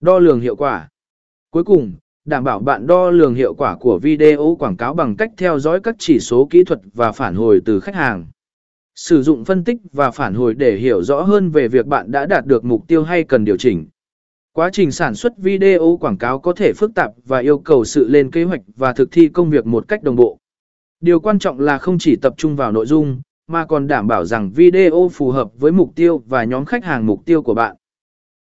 Đo lường hiệu quả. Cuối cùng, đảm bảo bạn đo lường hiệu quả của video quảng cáo bằng cách theo dõi các chỉ số kỹ thuật và phản hồi từ khách hàng. Sử dụng phân tích và phản hồi để hiểu rõ hơn về việc bạn đã đạt được mục tiêu hay cần điều chỉnh. Quá trình sản xuất video quảng cáo có thể phức tạp và yêu cầu sự lên kế hoạch và thực thi công việc một cách đồng bộ. Điều quan trọng là không chỉ tập trung vào nội dung, mà còn đảm bảo rằng video phù hợp với mục tiêu và nhóm khách hàng mục tiêu của bạn.